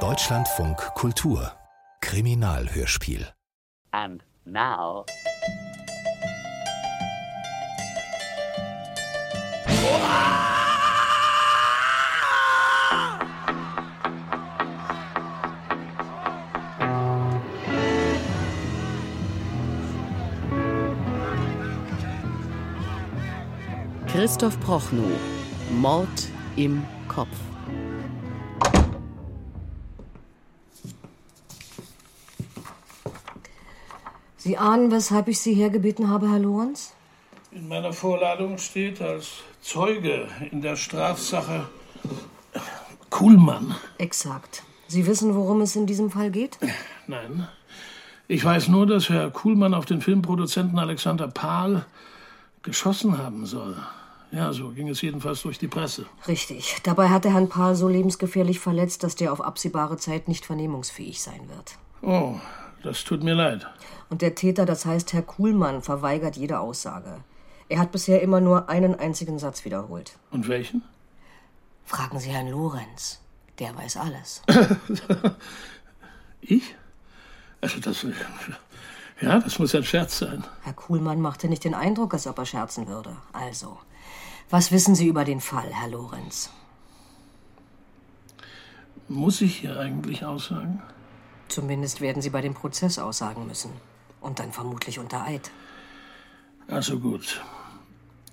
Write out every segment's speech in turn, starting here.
Deutschlandfunk Kultur Kriminalhörspiel. And now. Christoph Prochnow Mord im Kopf. Sie ahnen, weshalb ich Sie hergebeten habe, Herr Lorenz? In meiner Vorladung steht als Zeuge in der Strafsache Kuhlmann. Exakt. Sie wissen, worum es in diesem Fall geht? Nein. Ich weiß nur, dass Herr Kuhlmann auf den Filmproduzenten Alexander Pahl geschossen haben soll. Ja, so ging es jedenfalls durch die Presse. Richtig. Dabei hat er Herrn Pahl so lebensgefährlich verletzt, dass der auf absehbare Zeit nicht vernehmungsfähig sein wird. Oh, das tut mir leid. Und der Täter, das heißt Herr Kuhlmann, verweigert jede Aussage. Er hat bisher immer nur einen einzigen Satz wiederholt. Und welchen? Fragen Sie Herrn Lorenz. Der weiß alles. ich? Also das. Ja, das muss ein Scherz sein. Herr Kuhlmann machte nicht den Eindruck, als ob er scherzen würde. Also, was wissen Sie über den Fall, Herr Lorenz? Muss ich hier eigentlich aussagen? Zumindest werden Sie bei dem Prozess aussagen müssen. Und dann vermutlich unter Eid. Also gut.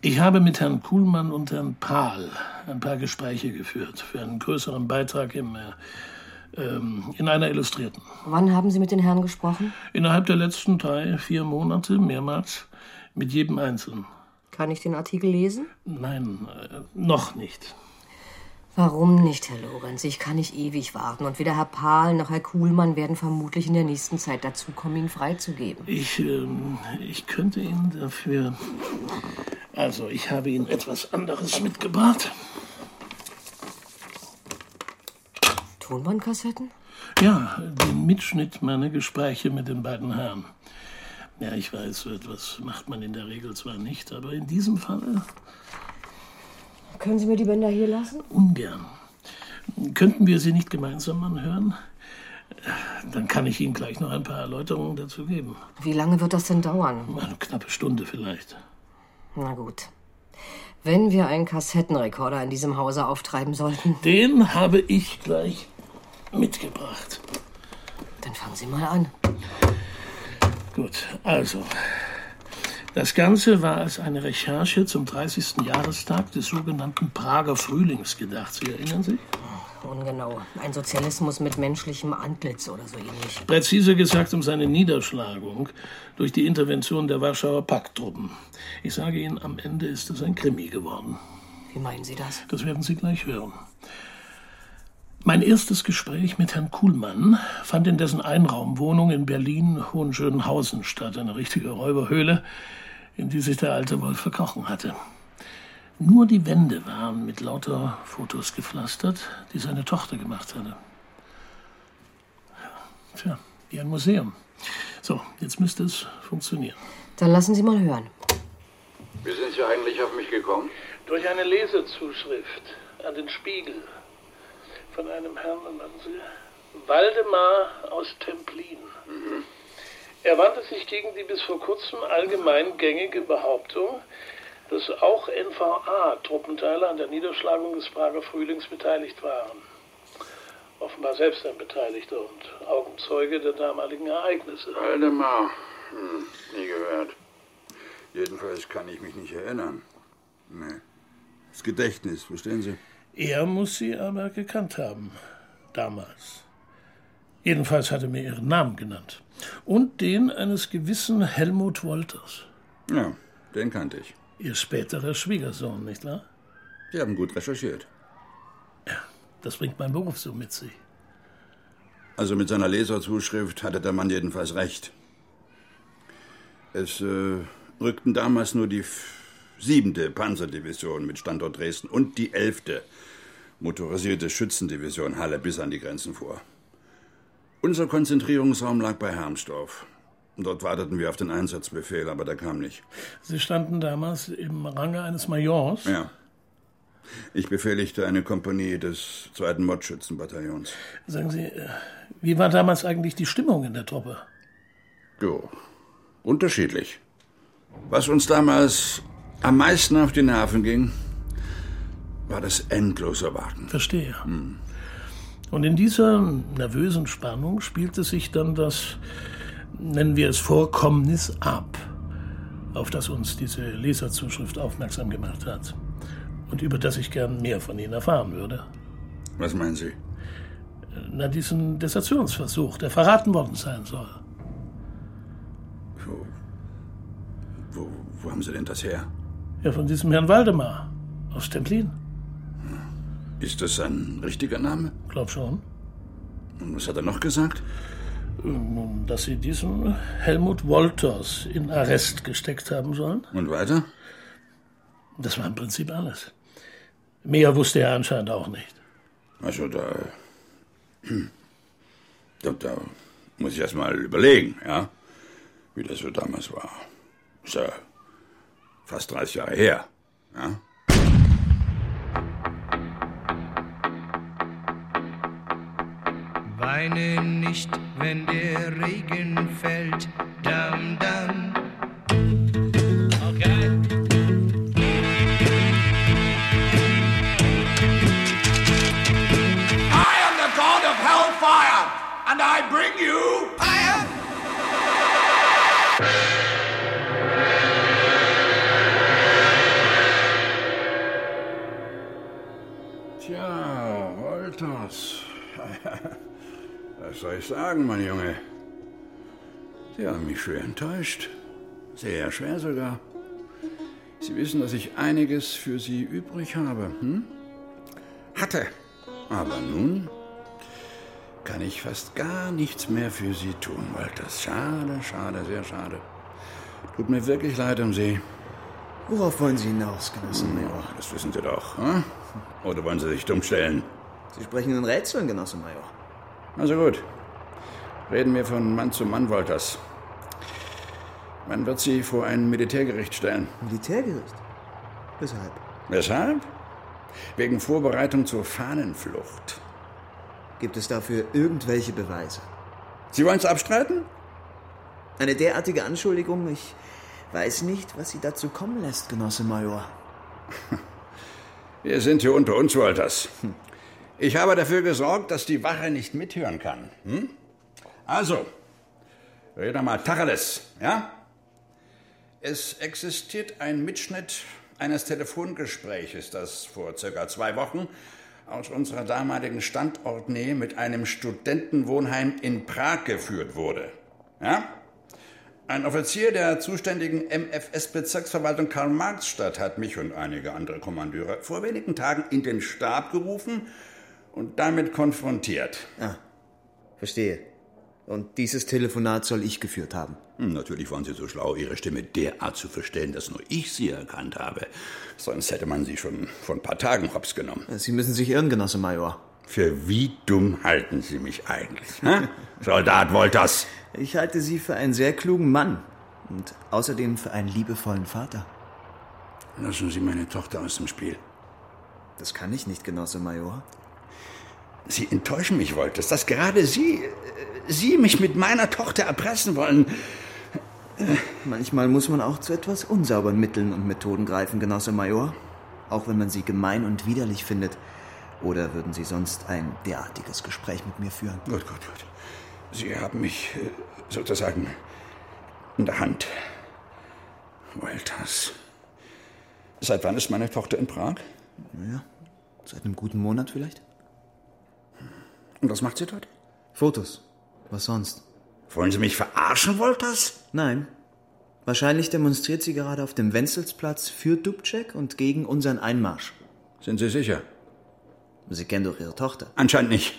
Ich habe mit Herrn Kuhlmann und Herrn Pahl ein paar Gespräche geführt für einen größeren Beitrag im, äh, ähm, in einer Illustrierten. Wann haben Sie mit den Herren gesprochen? Innerhalb der letzten drei, vier Monate, mehrmals, mit jedem Einzelnen. Kann ich den Artikel lesen? Nein, äh, noch nicht. Warum nicht, Herr Lorenz? Ich kann nicht ewig warten. Und weder Herr Pahl noch Herr Kuhlmann werden vermutlich in der nächsten Zeit dazukommen, ihn freizugeben. Ich, ähm, ich könnte Ihnen dafür. Also, ich habe Ihnen etwas anderes mitgebracht. Tonbandkassetten? Ja, den Mitschnitt meiner Gespräche mit den beiden Herren. Ja, ich weiß, so etwas macht man in der Regel zwar nicht, aber in diesem Fall. Können Sie mir die Bänder hier lassen? Ungern. Könnten wir sie nicht gemeinsam anhören? Dann kann ich Ihnen gleich noch ein paar Erläuterungen dazu geben. Wie lange wird das denn dauern? Eine knappe Stunde vielleicht. Na gut. Wenn wir einen Kassettenrekorder in diesem Hause auftreiben sollten. Den habe ich gleich mitgebracht. Dann fangen Sie mal an. Gut, also. Das Ganze war als eine Recherche zum 30. Jahrestag des sogenannten Prager Frühlings gedacht. Sie erinnern sich? Ungenau. Ein Sozialismus mit menschlichem Antlitz oder so ähnlich. Präzise gesagt um seine Niederschlagung durch die Intervention der Warschauer Pakttruppen. Ich sage Ihnen, am Ende ist es ein Krimi geworden. Wie meinen Sie das? Das werden Sie gleich hören. Mein erstes Gespräch mit Herrn Kuhlmann fand in dessen Einraumwohnung in Berlin-Hohenschönhausen statt. Eine richtige Räuberhöhle, in die sich der alte Wolf verkrochen hatte. Nur die Wände waren mit lauter Fotos gepflastert, die seine Tochter gemacht hatte. Tja, wie ein Museum. So, jetzt müsste es funktionieren. Dann lassen Sie mal hören. Wie sind Sie eigentlich auf mich gekommen? Durch eine Lesezuschrift an den Spiegel von einem Herrn, Sie, Waldemar aus Templin. Mhm. Er wandte sich gegen die bis vor kurzem allgemein gängige Behauptung, dass auch NVA-Truppenteile an der Niederschlagung des Prager Frühlings beteiligt waren. Offenbar selbst ein Beteiligter und Augenzeuge der damaligen Ereignisse. Waldemar. Hm, nie gehört. Jedenfalls kann ich mich nicht erinnern. Nee. Das Gedächtnis, verstehen Sie? Er muss sie aber gekannt haben. Damals. Jedenfalls hat er mir ihren Namen genannt. Und den eines gewissen Helmut Wolters. Ja, den kannte ich. Ihr späterer Schwiegersohn, nicht wahr? Sie haben gut recherchiert. Ja, das bringt mein Beruf so mit sich. Also mit seiner Leserzuschrift hatte der Mann jedenfalls recht. Es äh, rückten damals nur die siebente Panzerdivision mit Standort Dresden und die elfte motorisierte Schützendivision Halle bis an die Grenzen vor. Unser Konzentrierungsraum lag bei Hermsdorf. Dort warteten wir auf den Einsatzbefehl, aber der kam nicht. Sie standen damals im Range eines Majors? Ja. Ich befehligte eine Kompanie des zweiten Mordschützenbataillons. Sagen Sie, äh, wie war damals eigentlich die Stimmung in der Truppe? Jo, unterschiedlich. Was uns damals am meisten auf die Nerven ging, war das endlose Warten. Verstehe. Und in dieser nervösen Spannung spielte sich dann das, nennen wir es Vorkommnis ab, auf das uns diese Leserzuschrift aufmerksam gemacht hat und über das ich gern mehr von Ihnen erfahren würde. Was meinen Sie? Na, diesen Desertionsversuch, der verraten worden sein soll. Wo, wo, wo haben Sie denn das her? Ja, von diesem Herrn Waldemar aus Templin. Ist das sein richtiger Name? Glaub schon. Und was hat er noch gesagt? Nun, dass Sie diesen Helmut Wolters in Arrest gesteckt haben sollen. Und weiter? Das war im Prinzip alles. Mehr wusste er anscheinend auch nicht. Also da, da, da muss ich erst mal überlegen, ja, wie das so damals war. Ist ja fast 30 Jahre her, ja. Weine nicht, wenn der Regen fällt. Dam, dam. Okay. I am the god of hellfire, and I bring you fire. Tja, Wolters. Was soll ich sagen, mein Junge? Sie haben mich schwer enttäuscht. Sehr schwer sogar. Sie wissen, dass ich einiges für Sie übrig habe, hm? Hatte. Aber nun kann ich fast gar nichts mehr für Sie tun, Wolters. Schade, schade, sehr schade. Tut mir wirklich leid um Sie. Worauf wollen Sie hinaus, Genosse Major? Das wissen Sie doch, hm? Oder wollen Sie sich dumm stellen? Sie sprechen in Rätseln, Genosse Major. Also gut. Reden wir von Mann zu Mann, Wolters. Man wird Sie vor ein Militärgericht stellen. Militärgericht? Weshalb? Weshalb? Wegen Vorbereitung zur Fahnenflucht. Gibt es dafür irgendwelche Beweise? Sie wollen es abstreiten? Eine derartige Anschuldigung, ich weiß nicht, was Sie dazu kommen lässt, Genosse Major. Wir sind hier unter uns, Wolters. Ich habe dafür gesorgt, dass die Wache nicht mithören kann. Hm? Also, rede mal Tacheles, ja? Es existiert ein Mitschnitt eines Telefongespräches, das vor circa zwei Wochen aus unserer damaligen Standortnähe mit einem Studentenwohnheim in Prag geführt wurde. Ja? Ein Offizier der zuständigen MFS-Bezirksverwaltung Karl-Marx-Stadt hat mich und einige andere Kommandeure vor wenigen Tagen in den Stab gerufen und damit konfrontiert. Ah, verstehe. Und dieses Telefonat soll ich geführt haben. Hm, Natürlich waren Sie so schlau, Ihre Stimme derart zu verstellen, dass nur ich sie erkannt habe. Sonst hätte man sie schon vor ein paar Tagen hops genommen. Sie müssen sich irren, Genosse Major. Für wie dumm halten Sie mich eigentlich? hä? Soldat Wolters! Ich halte Sie für einen sehr klugen Mann und außerdem für einen liebevollen Vater. Lassen Sie meine Tochter aus dem Spiel. Das kann ich nicht, Genosse Major. Sie enttäuschen mich, Wolters, dass gerade Sie, äh, Sie mich mit meiner Tochter erpressen wollen. Manchmal muss man auch zu etwas unsauberen Mitteln und Methoden greifen, Genosse Major. Auch wenn man sie gemein und widerlich findet. Oder würden Sie sonst ein derartiges Gespräch mit mir führen? Gut, gut, gut. Sie haben mich äh, sozusagen in der Hand. Wolters. Seit wann ist meine Tochter in Prag? Ja, seit einem guten Monat vielleicht? Und was macht sie dort? Fotos. Was sonst? Wollen Sie mich verarschen, Wolters? Nein. Wahrscheinlich demonstriert sie gerade auf dem Wenzelsplatz für Dubček und gegen unseren Einmarsch. Sind Sie sicher? Sie kennen doch Ihre Tochter. Anscheinend nicht.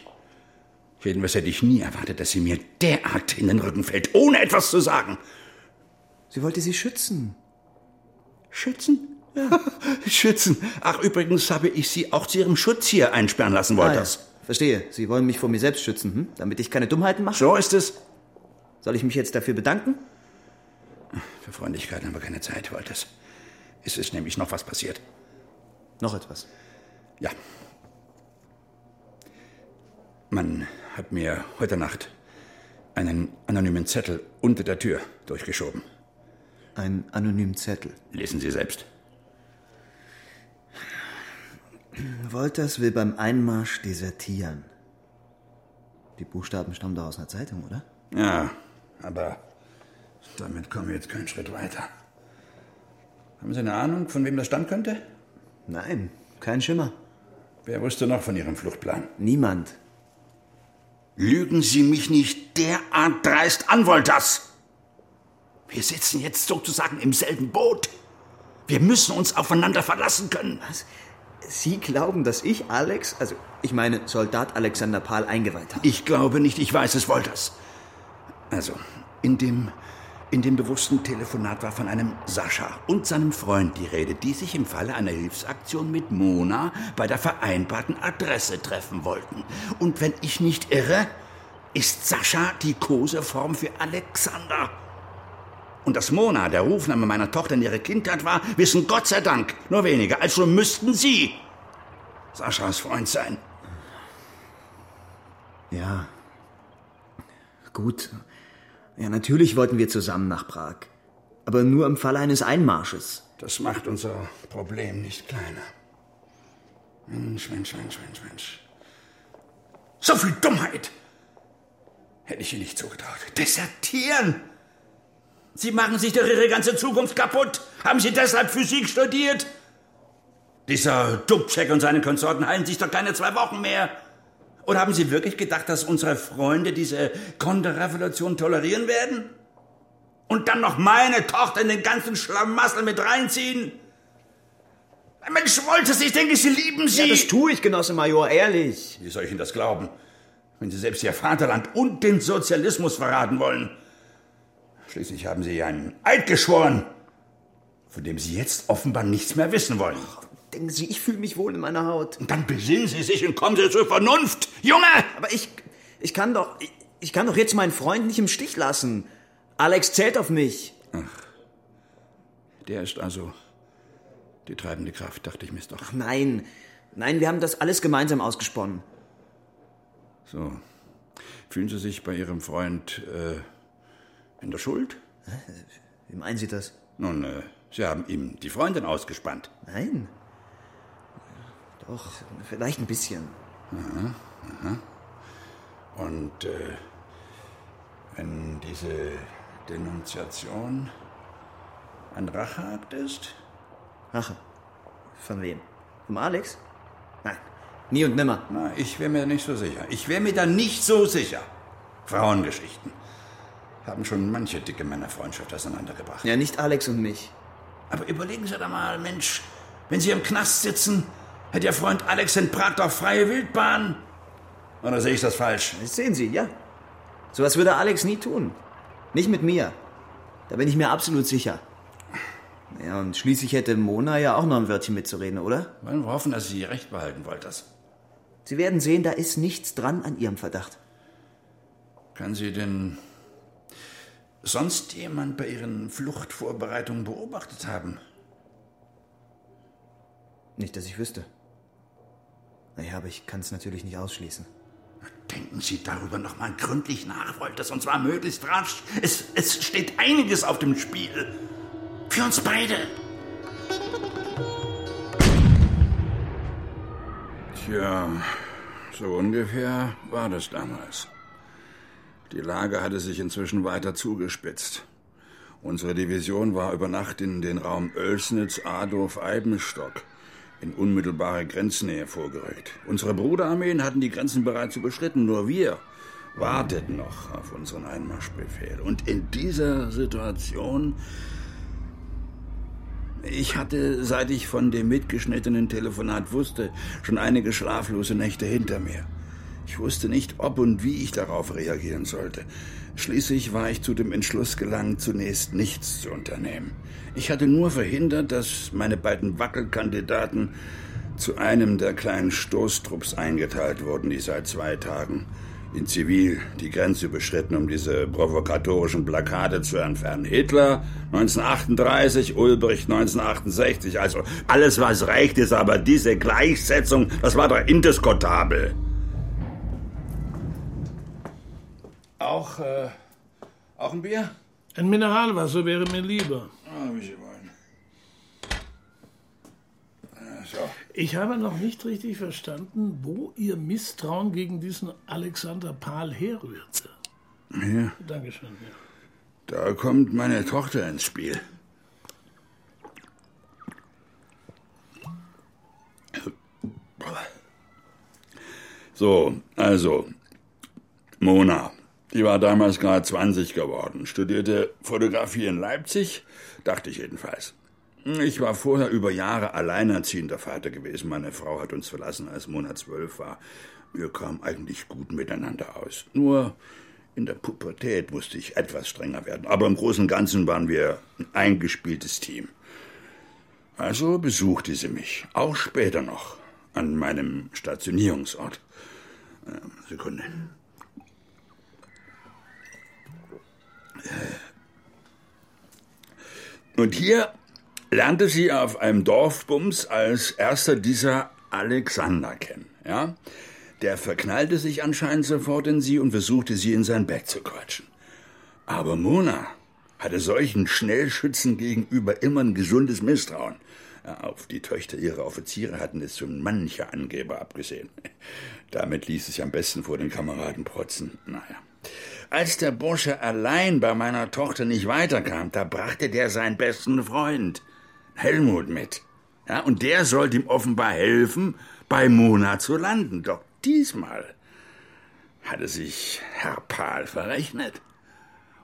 Jedenfalls hätte ich nie erwartet, dass sie mir derart in den Rücken fällt, ohne etwas zu sagen. Sie wollte sie schützen. Schützen? Ja. Schützen. Ach, übrigens habe ich Sie auch zu Ihrem Schutz hier einsperren lassen, Wolters. Ah, ja. Verstehe. Sie wollen mich vor mir selbst schützen, hm? damit ich keine Dummheiten mache? So ist es. Soll ich mich jetzt dafür bedanken? Für Freundlichkeiten haben wir keine Zeit, Wolters. Es ist nämlich noch was passiert. Noch etwas. Ja. Man hat mir heute Nacht einen anonymen Zettel unter der Tür durchgeschoben. Ein anonymen Zettel. Lesen Sie selbst. Wolters will beim Einmarsch desertieren. Die Buchstaben stammen doch aus einer Zeitung, oder? Ja, aber damit kommen wir jetzt keinen Schritt weiter. Haben Sie eine Ahnung, von wem das stammen könnte? Nein, kein Schimmer. Wer wusste noch von Ihrem Fluchtplan? Niemand. Lügen Sie mich nicht derart dreist an, Wolters! Wir sitzen jetzt sozusagen im selben Boot. Wir müssen uns aufeinander verlassen können. Was? Sie glauben, dass ich Alex, also ich meine Soldat Alexander Pahl, eingeweiht habe? Ich glaube nicht, ich weiß es, Wolters. Also, in dem, in dem bewussten Telefonat war von einem Sascha und seinem Freund die Rede, die sich im Falle einer Hilfsaktion mit Mona bei der vereinbarten Adresse treffen wollten. Und wenn ich nicht irre, ist Sascha die Koseform für Alexander. Und dass Mona der Rufname meiner Tochter in ihre Kindheit war, wissen Gott sei Dank nur wenige. Also müssten Sie Saschas Freund sein. Ja. Gut. Ja, natürlich wollten wir zusammen nach Prag. Aber nur im Falle eines Einmarsches. Das macht unser Problem nicht kleiner. Mensch, Mensch, Mensch, Mensch, Mensch. So viel Dummheit hätte ich Ihnen nicht zugetraut. Desertieren! Sie machen sich doch Ihre ganze Zukunft kaputt. Haben Sie deshalb Physik studiert? Dieser Dubček und seine Konsorten heilen sich doch keine zwei Wochen mehr. Oder haben Sie wirklich gedacht, dass unsere Freunde diese Konterrevolution tolerieren werden? Und dann noch meine Tochter in den ganzen Schlamassel mit reinziehen? Mensch, Wolters, ich denke, Sie lieben sie. Ja, das tue ich, Genosse Major, ehrlich. Wie soll ich Ihnen das glauben, wenn Sie selbst Ihr Vaterland und den Sozialismus verraten wollen? Schließlich haben Sie einen Eid geschworen, von dem Sie jetzt offenbar nichts mehr wissen wollen. Denken Sie, ich fühle mich wohl in meiner Haut. Und dann besinnen Sie sich und kommen Sie zur Vernunft, Junge! Aber ich, ich kann doch, ich, ich kann doch jetzt meinen Freund nicht im Stich lassen. Alex zählt auf mich. Der ist also die treibende Kraft, dachte ich mir's doch. Nein, nein, wir haben das alles gemeinsam ausgesponnen. So. Fühlen Sie sich bei Ihrem Freund äh, in der Schuld? Wie meinen Sie das? Nun, äh, Sie haben ihm die Freundin ausgespannt. Nein. Doch, vielleicht ein bisschen. Und äh, wenn diese Denunziation ein Racheakt ist? Rache. Von wem? Vom Alex? Nein, nie und nimmer. Na, ich wäre mir nicht so sicher. Ich wäre mir da nicht so sicher. Frauengeschichten haben schon manche dicke Männerfreundschaft auseinandergebracht. Ja, nicht Alex und mich. Aber überlegen Sie doch mal, Mensch, wenn Sie im Knast sitzen, hat Ihr Freund Alex in Prag doch freie Wildbahn? Oder sehe ich das falsch? Das sehen Sie, ja. Sowas würde Alex nie tun. Nicht mit mir. Da bin ich mir absolut sicher. Ja, und schließlich hätte Mona ja auch noch ein Wörtchen mitzureden, oder? Wollen wir hoffen, dass Sie recht behalten Wolters. Sie werden sehen, da ist nichts dran an Ihrem Verdacht. Kann Sie denn sonst jemand bei Ihren Fluchtvorbereitungen beobachtet haben? Nicht, dass ich wüsste. Naja, aber ich kann es natürlich nicht ausschließen. Denken Sie darüber noch mal gründlich nach, Wolters, und zwar möglichst rasch. Es, es steht einiges auf dem Spiel. Für uns beide. Tja, so ungefähr war das damals. Die Lage hatte sich inzwischen weiter zugespitzt. Unsere Division war über Nacht in den Raum Oelsnitz, Adolf, Eibenstock in unmittelbare Grenznähe vorgerückt. Unsere Bruderarmeen hatten die Grenzen bereits überschritten, nur wir warteten noch auf unseren Einmarschbefehl. Und in dieser Situation ich hatte, seit ich von dem mitgeschnittenen Telefonat wusste, schon einige schlaflose Nächte hinter mir. Ich wusste nicht, ob und wie ich darauf reagieren sollte. Schließlich war ich zu dem Entschluss gelangt, zunächst nichts zu unternehmen. Ich hatte nur verhindert, dass meine beiden Wackelkandidaten zu einem der kleinen Stoßtrupps eingeteilt wurden, die seit zwei Tagen in Zivil die Grenze überschritten, um diese provokatorischen Plakate zu entfernen. Hitler 1938, Ulbricht 1968. Also alles, was recht ist, aber diese Gleichsetzung, das war doch indiskutabel. Auch, äh, auch ein Bier? Ein Mineralwasser wäre mir lieber. Ah, wie Sie wollen. Äh, So. Ich habe noch nicht richtig verstanden, wo Ihr Misstrauen gegen diesen Alexander Pahl herrührte. Hier, Dankeschön. Ja. da kommt meine Tochter ins Spiel. So, also, Mona, die war damals gerade 20 geworden, studierte Fotografie in Leipzig, dachte ich jedenfalls. Ich war vorher über Jahre alleinerziehender Vater gewesen. Meine Frau hat uns verlassen, als Mona zwölf war. Wir kamen eigentlich gut miteinander aus. Nur in der Pubertät musste ich etwas strenger werden. Aber im Großen und Ganzen waren wir ein eingespieltes Team. Also besuchte sie mich, auch später noch, an meinem Stationierungsort. Ähm, Sekunde. Und hier lernte sie auf einem Dorfbums als erster dieser Alexander kennen. Ja? Der verknallte sich anscheinend sofort in sie und versuchte sie in sein Bett zu quatschen. Aber Mona hatte solchen Schnellschützen gegenüber immer ein gesundes Misstrauen. Auf die Töchter ihrer Offiziere hatten es schon mancher Angeber abgesehen. Damit ließ es sich am besten vor den Kameraden protzen. Naja. Als der Bursche allein bei meiner Tochter nicht weiterkam, da brachte der seinen besten Freund, Helmut, mit. Ja, und der sollte ihm offenbar helfen, bei Mona zu landen. Doch diesmal hatte sich Herr Pahl verrechnet.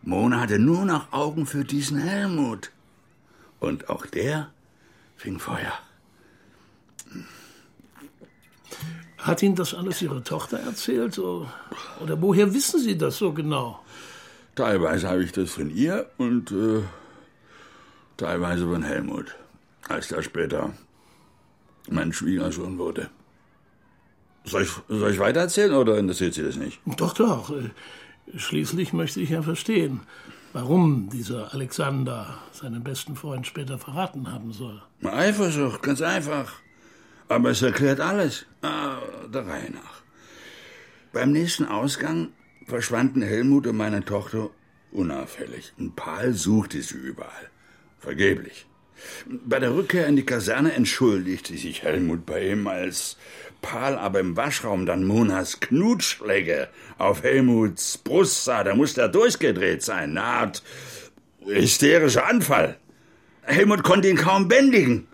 Mona hatte nur noch Augen für diesen Helmut. Und auch der fing Feuer. Hat Ihnen das alles Ihre Tochter erzählt? Oder woher wissen Sie das so genau? Teilweise habe ich das von ihr und äh, teilweise von Helmut, als der später mein Schwiegersohn wurde. Soll ich, soll ich weitererzählen oder interessiert Sie das nicht? Doch, doch. Äh, Schließlich möchte ich ja verstehen, warum dieser Alexander seinen besten Freund später verraten haben soll. Eifersucht, ganz einfach. Aber es erklärt alles. Ah, der Reihe nach. Beim nächsten Ausgang verschwanden Helmut und meine Tochter unauffällig. Und Paul suchte sie überall. Vergeblich. Bei der Rückkehr in die Kaserne entschuldigte sich Helmut bei ihm, als Paul aber im Waschraum dann Monas Knutschläge auf Helmuts Brust sah. Da musste er durchgedreht sein. Eine Art hysterischer Anfall. Helmut konnte ihn kaum bändigen.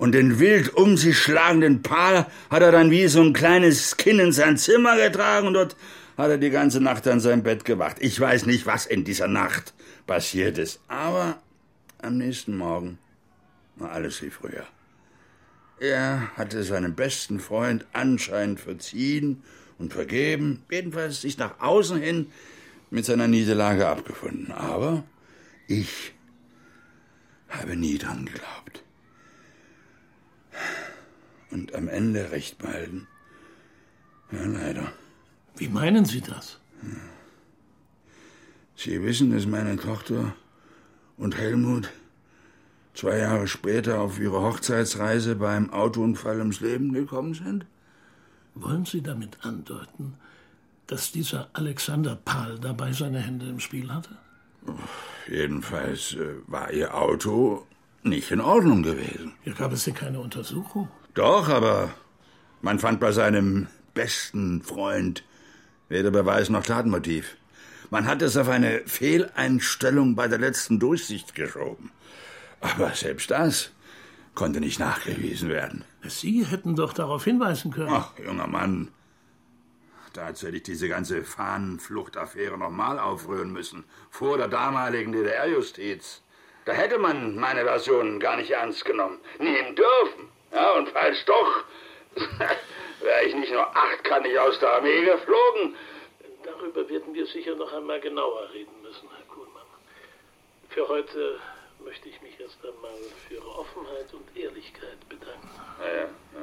Und den wild um sich schlagenden Paul hat er dann wie so ein kleines Kind in sein Zimmer getragen und dort hat er die ganze Nacht an seinem Bett gewacht. Ich weiß nicht, was in dieser Nacht passiert ist, aber am nächsten Morgen war alles wie früher. Er hatte seinen besten Freund anscheinend verziehen und vergeben, jedenfalls sich nach außen hin mit seiner Niederlage abgefunden. Aber ich habe nie dran geglaubt. Und am Ende recht behalten. Ja, leider. Wie meinen Sie das? Sie wissen, dass meine Tochter und Helmut zwei Jahre später auf ihre Hochzeitsreise beim Autounfall ums Leben gekommen sind? Wollen Sie damit andeuten, dass dieser Alexander Pahl dabei seine Hände im Spiel hatte? Jedenfalls äh, war ihr Auto nicht in Ordnung gewesen. Ja, gab es denn keine Untersuchung? Doch, aber man fand bei seinem besten Freund weder Beweis noch Tatmotiv. Man hat es auf eine Fehleinstellung bei der letzten Durchsicht geschoben. Aber selbst das konnte nicht nachgewiesen werden. Sie hätten doch darauf hinweisen können. Ach, junger Mann. Dazu hätte ich diese ganze Fahnenfluchtaffäre nochmal aufrühren müssen. Vor der damaligen DDR-Justiz. Da hätte man meine Version gar nicht ernst genommen. Nehmen dürfen. Ja, und falls doch, wäre ich nicht nur achtkannig aus der Armee geflogen. Darüber werden wir sicher noch einmal genauer reden müssen, Herr Kuhlmann. Für heute möchte ich mich erst einmal für Ihre Offenheit und Ehrlichkeit bedanken. Ja, ja, ja.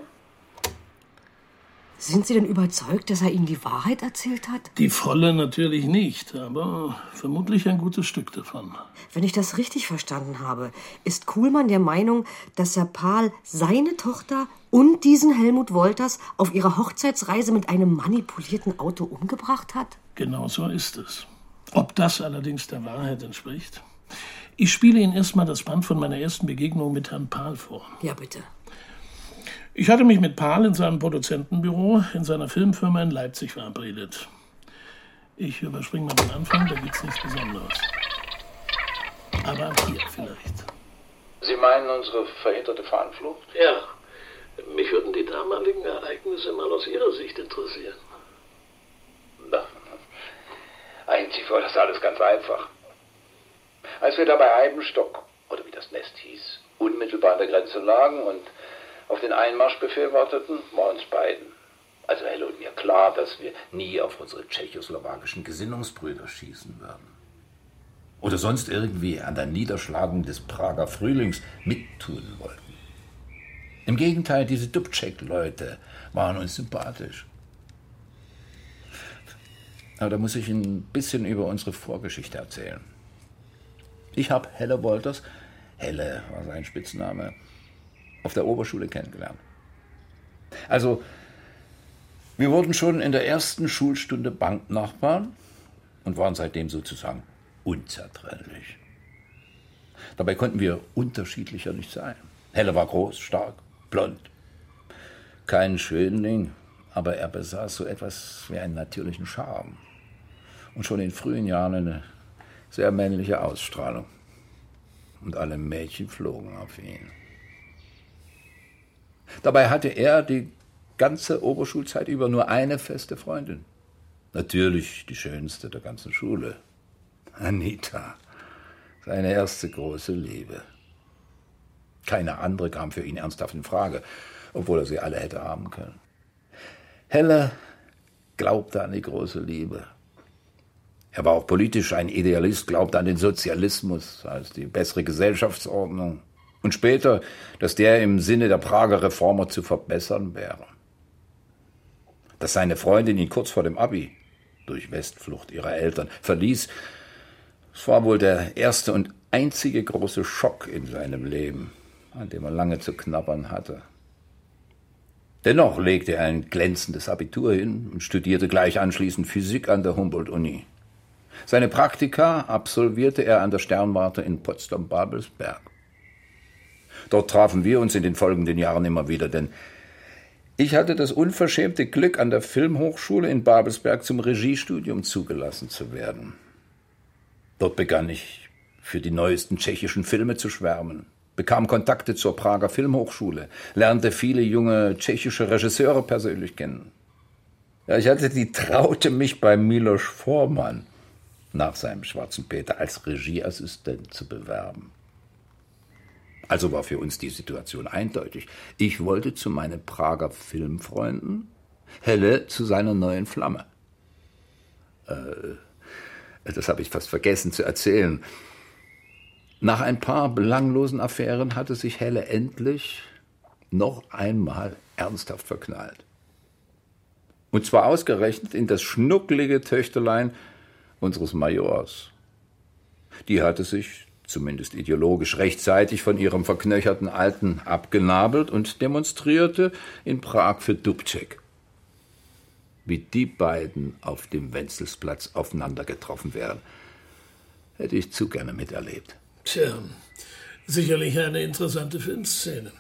Sind Sie denn überzeugt, dass er Ihnen die Wahrheit erzählt hat? Die volle natürlich nicht, aber vermutlich ein gutes Stück davon. Wenn ich das richtig verstanden habe, ist Kuhlmann der Meinung, dass Herr Pahl seine Tochter und diesen Helmut Wolters auf ihrer Hochzeitsreise mit einem manipulierten Auto umgebracht hat? Genau so ist es. Ob das allerdings der Wahrheit entspricht? Ich spiele Ihnen erstmal das Band von meiner ersten Begegnung mit Herrn Pahl vor. Ja, bitte. Ich hatte mich mit Pahl in seinem Produzentenbüro in seiner Filmfirma in Leipzig verabredet. Ich überspringe mal den Anfang, da gibt's nichts Besonderes. Aber hier vielleicht. Sie meinen unsere verhinderte Fahnenflucht? Ja. Mich würden die damaligen Ereignisse mal aus Ihrer Sicht interessieren. Na, eigentlich war das alles ganz einfach. Als wir da bei Eibenstock, oder wie das Nest hieß, unmittelbar an der Grenze lagen und auf den Einmarschbefehl warteten, war uns beiden, also Helle und mir klar, dass wir nie auf unsere tschechoslowakischen Gesinnungsbrüder schießen würden. Oder sonst irgendwie an der Niederschlagung des Prager Frühlings mittun wollten. Im Gegenteil, diese Dubček-Leute waren uns sympathisch. Aber da muss ich ein bisschen über unsere Vorgeschichte erzählen. Ich habe Helle Wolters, Helle war sein Spitzname, auf der Oberschule kennengelernt. Also, wir wurden schon in der ersten Schulstunde Banknachbarn und waren seitdem sozusagen unzertrennlich. Dabei konnten wir unterschiedlicher nicht sein. Helle war groß, stark, blond. Kein Schönling, aber er besaß so etwas wie einen natürlichen Charme. Und schon in frühen Jahren eine sehr männliche Ausstrahlung. Und alle Mädchen flogen auf ihn. Dabei hatte er die ganze Oberschulzeit über nur eine feste Freundin. Natürlich die schönste der ganzen Schule. Anita. Seine erste große Liebe. Keine andere kam für ihn ernsthaft in Frage, obwohl er sie alle hätte haben können. Helle glaubte an die große Liebe. Er war auch politisch ein Idealist, glaubte an den Sozialismus als die bessere Gesellschaftsordnung und später, dass der im Sinne der Prager Reformer zu verbessern wäre. Dass seine Freundin ihn kurz vor dem Abi durch Westflucht ihrer Eltern verließ, das war wohl der erste und einzige große Schock in seinem Leben, an dem er lange zu knabbern hatte. Dennoch legte er ein glänzendes Abitur hin und studierte gleich anschließend Physik an der Humboldt-Uni. Seine Praktika absolvierte er an der Sternwarte in Potsdam-Babelsberg. Dort trafen wir uns in den folgenden Jahren immer wieder, denn ich hatte das unverschämte Glück, an der Filmhochschule in Babelsberg zum Regiestudium zugelassen zu werden. Dort begann ich für die neuesten tschechischen Filme zu schwärmen, bekam Kontakte zur Prager Filmhochschule, lernte viele junge tschechische Regisseure persönlich kennen. Ja, ich hatte die Traute, mich bei Milos Forman nach seinem Schwarzen Peter als Regieassistent zu bewerben. Also war für uns die Situation eindeutig. Ich wollte zu meinen Prager Filmfreunden, Helle zu seiner neuen Flamme. Äh, das habe ich fast vergessen zu erzählen. Nach ein paar belanglosen Affären hatte sich Helle endlich noch einmal ernsthaft verknallt. Und zwar ausgerechnet in das schnucklige Töchterlein unseres Majors. Die hatte sich zumindest ideologisch rechtzeitig von ihrem verknöcherten Alten abgenabelt und demonstrierte in Prag für Dubček. Wie die beiden auf dem Wenzelsplatz aufeinander getroffen wären, hätte ich zu gerne miterlebt. Tja, sicherlich eine interessante Filmszene.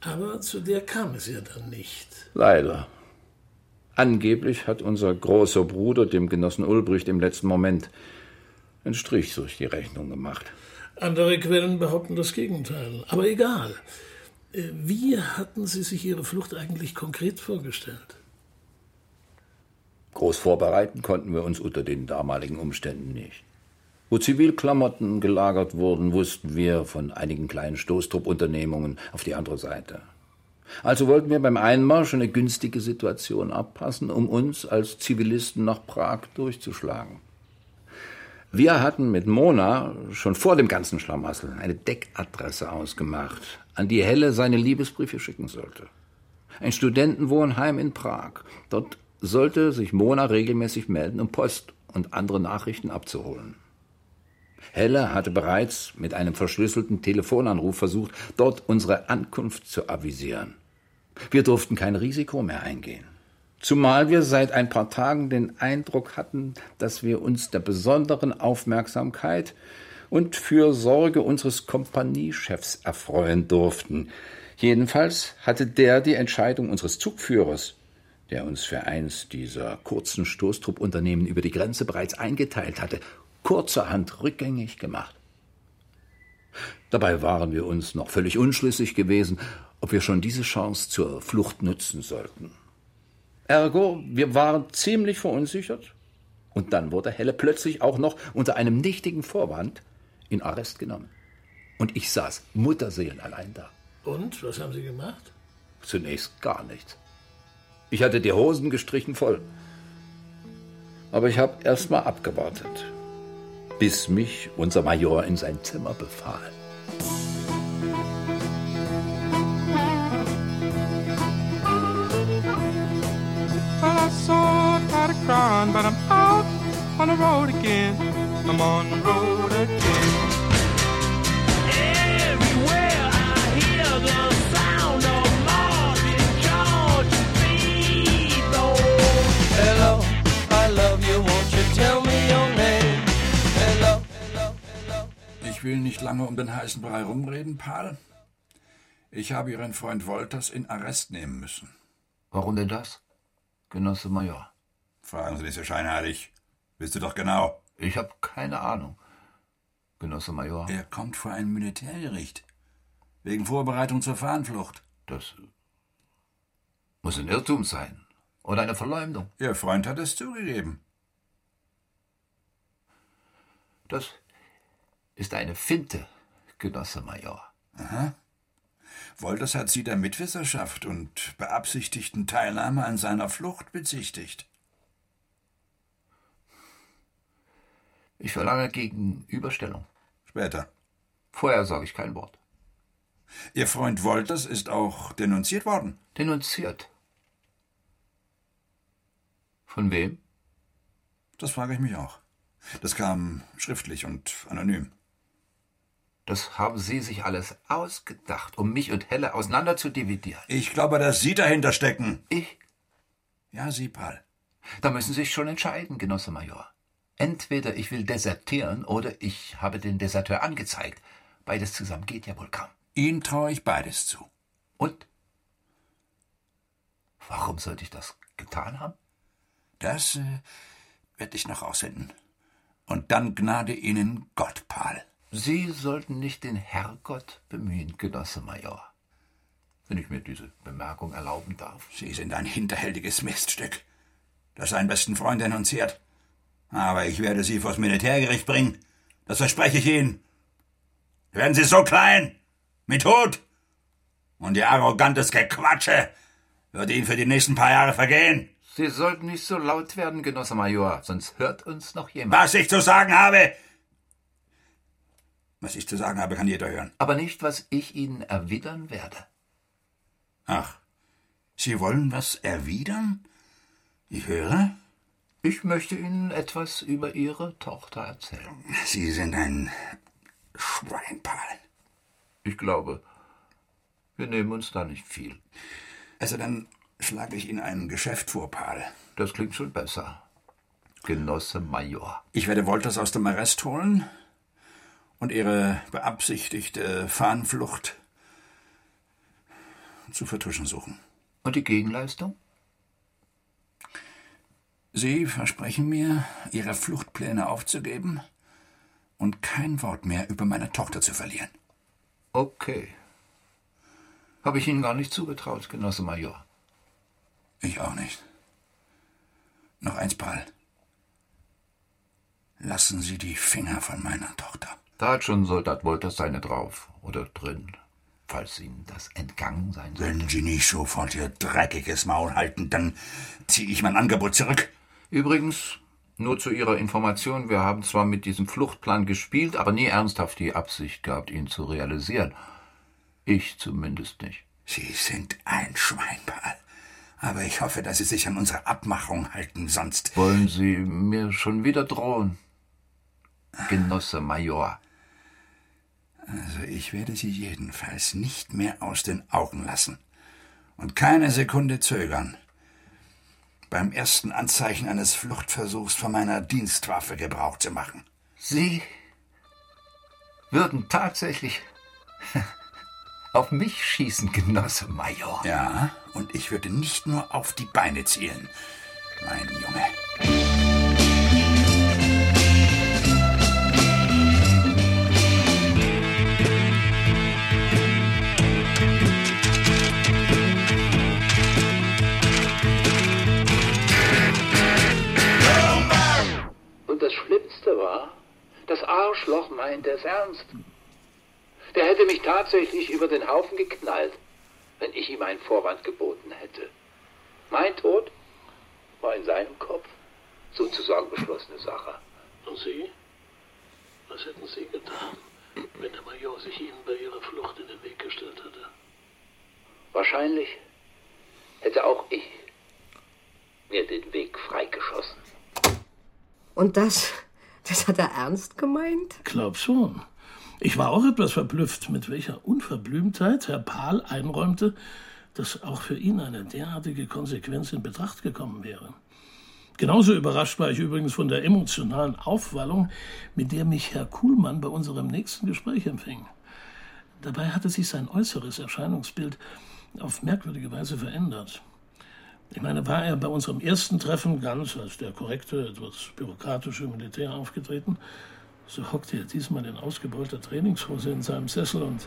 Aber zu der kam es ja dann nicht. Leider. Angeblich hat unser großer Bruder dem Genossen Ulbricht im letzten Moment einen Strich durch die Rechnung gemacht. Andere Quellen behaupten das Gegenteil. Aber egal. Äh, wie hatten Sie sich Ihre Flucht eigentlich konkret vorgestellt? Groß vorbereiten konnten wir uns unter den damaligen Umständen nicht. Wo Zivilklamotten gelagert wurden, wussten wir von einigen kleinen Stoßtruppunternehmungen auf die andere Seite. Also wollten wir beim Einmarsch eine günstige Situation abpassen, um uns als Zivilisten nach Prag durchzuschlagen. Wir hatten mit Mona schon vor dem ganzen Schlamassel eine Deckadresse ausgemacht, an die Helle seine Liebesbriefe schicken sollte. Ein Studentenwohnheim in Prag. Dort sollte sich Mona regelmäßig melden, um Post und andere Nachrichten abzuholen. Helle hatte bereits mit einem verschlüsselten Telefonanruf versucht, dort unsere Ankunft zu avisieren. Wir durften kein Risiko mehr eingehen. Zumal wir seit ein paar Tagen den Eindruck hatten, dass wir uns der besonderen Aufmerksamkeit und Fürsorge unseres Kompaniechefs erfreuen durften. Jedenfalls hatte der die Entscheidung unseres Zugführers, der uns für eins dieser kurzen Stoßtruppunternehmen über die Grenze bereits eingeteilt hatte, kurzerhand rückgängig gemacht. Dabei waren wir uns noch völlig unschlüssig gewesen, ob wir schon diese Chance zur Flucht nutzen sollten. Ergo, wir waren ziemlich verunsichert, und dann wurde Helle plötzlich auch noch unter einem nichtigen Vorwand in Arrest genommen. Und ich saß Mutterseelen allein da. Und, was haben Sie gemacht? Zunächst gar nichts. Ich hatte die Hosen gestrichen voll. Aber ich habe erst mal abgewartet, bis mich unser Major in sein Zimmer befahl. Saw Patty crying, but I'm out on the road again. I'm on the road again. Everywhere I hear the sound of Marvin George Beatles. Hello, I love you, won't you tell me your name? Hello, hello, hello. Ich will nicht lange um den heißen Brei rumreden, Paul. Ich habe Ihren Freund Wolters in Arrest nehmen müssen. Warum denn das, Genosse Major? Fragen Sie nicht so scheinheilig. Wisst du doch genau. Ich habe keine Ahnung, Genosse Major. Er kommt vor ein Militärgericht. Wegen Vorbereitung zur Fahnenflucht. Das muss ein Irrtum sein. Oder eine Verleumdung. Ihr Freund hat es zugegeben. Das ist eine Finte, Genosse Major. Aha. Wolters hat Sie der Mitwisserschaft und beabsichtigten Teilnahme an seiner Flucht bezichtigt. Ich verlange Gegenüberstellung. Später. Vorher sage ich kein Wort. Ihr Freund Wolters ist auch denunziert worden. Denunziert? Von wem? Das frage ich mich auch. Das kam schriftlich und anonym. Das haben Sie sich alles ausgedacht, um mich und Helle auseinander zu dividieren. Ich glaube, dass Sie dahinter stecken. Ich? Ja, Sie, Paul. Da müssen Sie sich schon entscheiden, Genosse Major. Entweder ich will desertieren oder ich habe den Deserteur angezeigt. Beides zusammen geht ja wohl kaum. Ihnen traue ich beides zu. Und? Warum sollte ich das getan haben? Das äh, werde ich noch rausfinden. Und dann gnade Ihnen Gott, Paul. Sie sollten nicht den Herrgott bemühen, Genosse Major. Wenn ich mir diese Bemerkung erlauben darf. Sie sind ein hinterhältiges Miststück, das seinen besten Freund denunziert. Aber ich werde Sie vors Militärgericht bringen. Das verspreche ich Ihnen. Werden Sie so klein, mit Tod. Und Ihr arrogantes Gequatsche wird Ihnen für die nächsten paar Jahre vergehen. Sie sollten nicht so laut werden, Genosse Major, sonst hört uns noch jemand. Was ich zu sagen habe, was ich zu sagen habe, kann jeder hören. Aber nicht, was ich Ihnen erwidern werde. Ach, Sie wollen was erwidern? Ich höre. Ich möchte Ihnen etwas über Ihre Tochter erzählen. Sie sind ein Schwein, Paul. Ich glaube, wir nehmen uns da nicht viel. Also dann schlage ich Ihnen ein Geschäft vor, Paul. Das klingt schon besser. Genosse Major. Ich werde Wolters aus dem Arrest holen und Ihre beabsichtigte Fahnenflucht zu vertuschen suchen. Und die Gegenleistung? Sie versprechen mir, Ihre Fluchtpläne aufzugeben und kein Wort mehr über meine Tochter zu verlieren. Okay. Habe ich Ihnen gar nicht zugetraut, Genosse Major. Ich auch nicht. Noch eins, Paul. Lassen Sie die Finger von meiner Tochter. Da hat schon Soldat Wolters seine drauf oder drin, falls Ihnen das entgangen sein sollte. Wenn Sie nicht sofort Ihr dreckiges Maul halten, dann ziehe ich mein Angebot zurück. Übrigens, nur zu Ihrer Information, wir haben zwar mit diesem Fluchtplan gespielt, aber nie ernsthaft die Absicht gehabt, ihn zu realisieren. Ich zumindest nicht. Sie sind ein Schwein, Paul. Aber ich hoffe, dass Sie sich an unsere Abmachung halten, sonst. Wollen Sie mir schon wieder drohen? Genosse Major. Also ich werde Sie jedenfalls nicht mehr aus den Augen lassen. Und keine Sekunde zögern. Beim ersten Anzeichen eines Fluchtversuchs von meiner Dienstwaffe Gebrauch zu machen. Sie würden tatsächlich auf mich schießen, Genosse Major. Ja, und ich würde nicht nur auf die Beine zielen, mein Junge. Das Schlimmste war, das Arschloch meinte es ernst. Der hätte mich tatsächlich über den Haufen geknallt, wenn ich ihm einen Vorwand geboten hätte. Mein Tod war in seinem Kopf sozusagen beschlossene Sache. Und Sie? Was hätten Sie getan, wenn der Major sich Ihnen bei Ihrer Flucht in den Weg gestellt hätte? Wahrscheinlich hätte auch ich mir den Weg freigeschossen. Und das, das hat er ernst gemeint? Glaub schon. Ich war auch etwas verblüfft, mit welcher Unverblümtheit Herr Pahl einräumte, dass auch für ihn eine derartige Konsequenz in Betracht gekommen wäre. Genauso überrascht war ich übrigens von der emotionalen Aufwallung, mit der mich Herr Kuhlmann bei unserem nächsten Gespräch empfing. Dabei hatte sich sein äußeres Erscheinungsbild auf merkwürdige Weise verändert. Ich meine, war er bei unserem ersten Treffen ganz als der korrekte, etwas bürokratische Militär aufgetreten, so hockte er diesmal in ausgebeulter Trainingshose in seinem Sessel und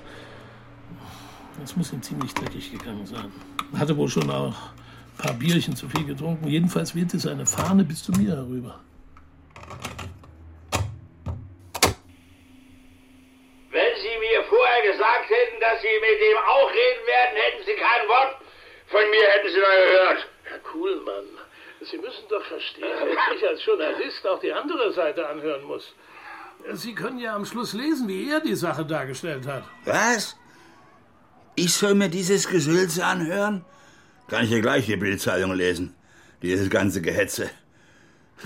es muss ihm ziemlich dreckig gegangen sein. Hatte wohl schon auch ein paar Bierchen zu viel getrunken. Jedenfalls wehte seine Fahne bis zu mir herüber. Wenn Sie mir vorher gesagt hätten, dass Sie mit dem auch reden werden, hätten Sie kein Wort von mir hätten Sie noch gehört. Herr Kuhlmann, Sie müssen doch verstehen, dass ich als Journalist auch die andere Seite anhören muss. Sie können ja am Schluss lesen, wie er die Sache dargestellt hat. Was? Ich soll mir dieses Gesülze anhören? Kann ich ja gleich die Bildzeitung lesen. Dieses ganze Gehetze.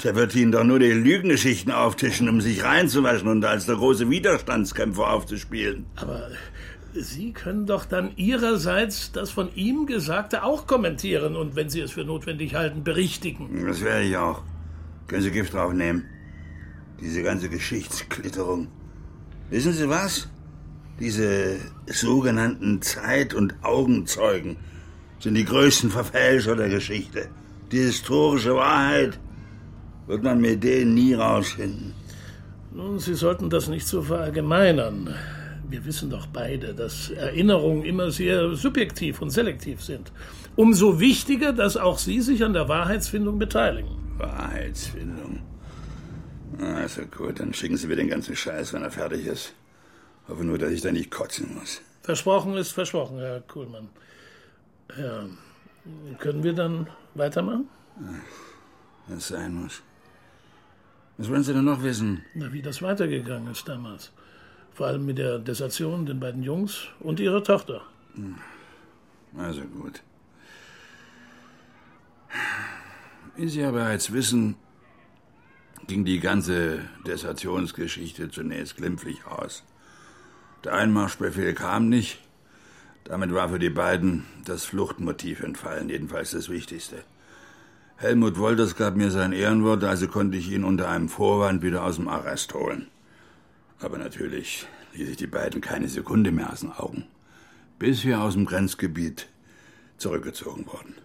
Der wird Ihnen doch nur die Lügengeschichten auftischen, um sich reinzuwaschen und als der große Widerstandskämpfer aufzuspielen. Aber Sie können doch dann Ihrerseits das von ihm Gesagte auch kommentieren und, wenn Sie es für notwendig halten, berichtigen. Das werde ich auch. Können Sie Gift draufnehmen? Diese ganze Geschichtsklitterung. Wissen Sie was? Diese sogenannten Zeit- und Augenzeugen sind die größten Verfälscher der Geschichte. Die historische Wahrheit wird man mit denen nie rausfinden. Nun, Sie sollten das nicht so verallgemeinern. Wir wissen doch beide, dass Erinnerungen immer sehr subjektiv und selektiv sind. Umso wichtiger, dass auch Sie sich an der Wahrheitsfindung beteiligen. Wahrheitsfindung. Also gut, dann schicken Sie mir den ganzen Scheiß, wenn er fertig ist. Hoffe nur, dass ich da nicht kotzen muss. Versprochen ist versprochen, Herr Kuhlmann. Ja, können wir dann weitermachen? Wenn es sein muss. Was wollen Sie denn noch wissen? Na, wie das weitergegangen ist damals. Vor allem mit der Desertion, den beiden Jungs und ihrer Tochter. Also gut. Wie Sie ja bereits wissen, ging die ganze Desertionsgeschichte zunächst glimpflich aus. Der Einmarschbefehl kam nicht. Damit war für die beiden das Fluchtmotiv entfallen, jedenfalls das Wichtigste. Helmut Wolters gab mir sein Ehrenwort, also konnte ich ihn unter einem Vorwand wieder aus dem Arrest holen. Aber natürlich ließ ich die beiden keine Sekunde mehr aus den Augen, bis wir aus dem Grenzgebiet zurückgezogen wurden.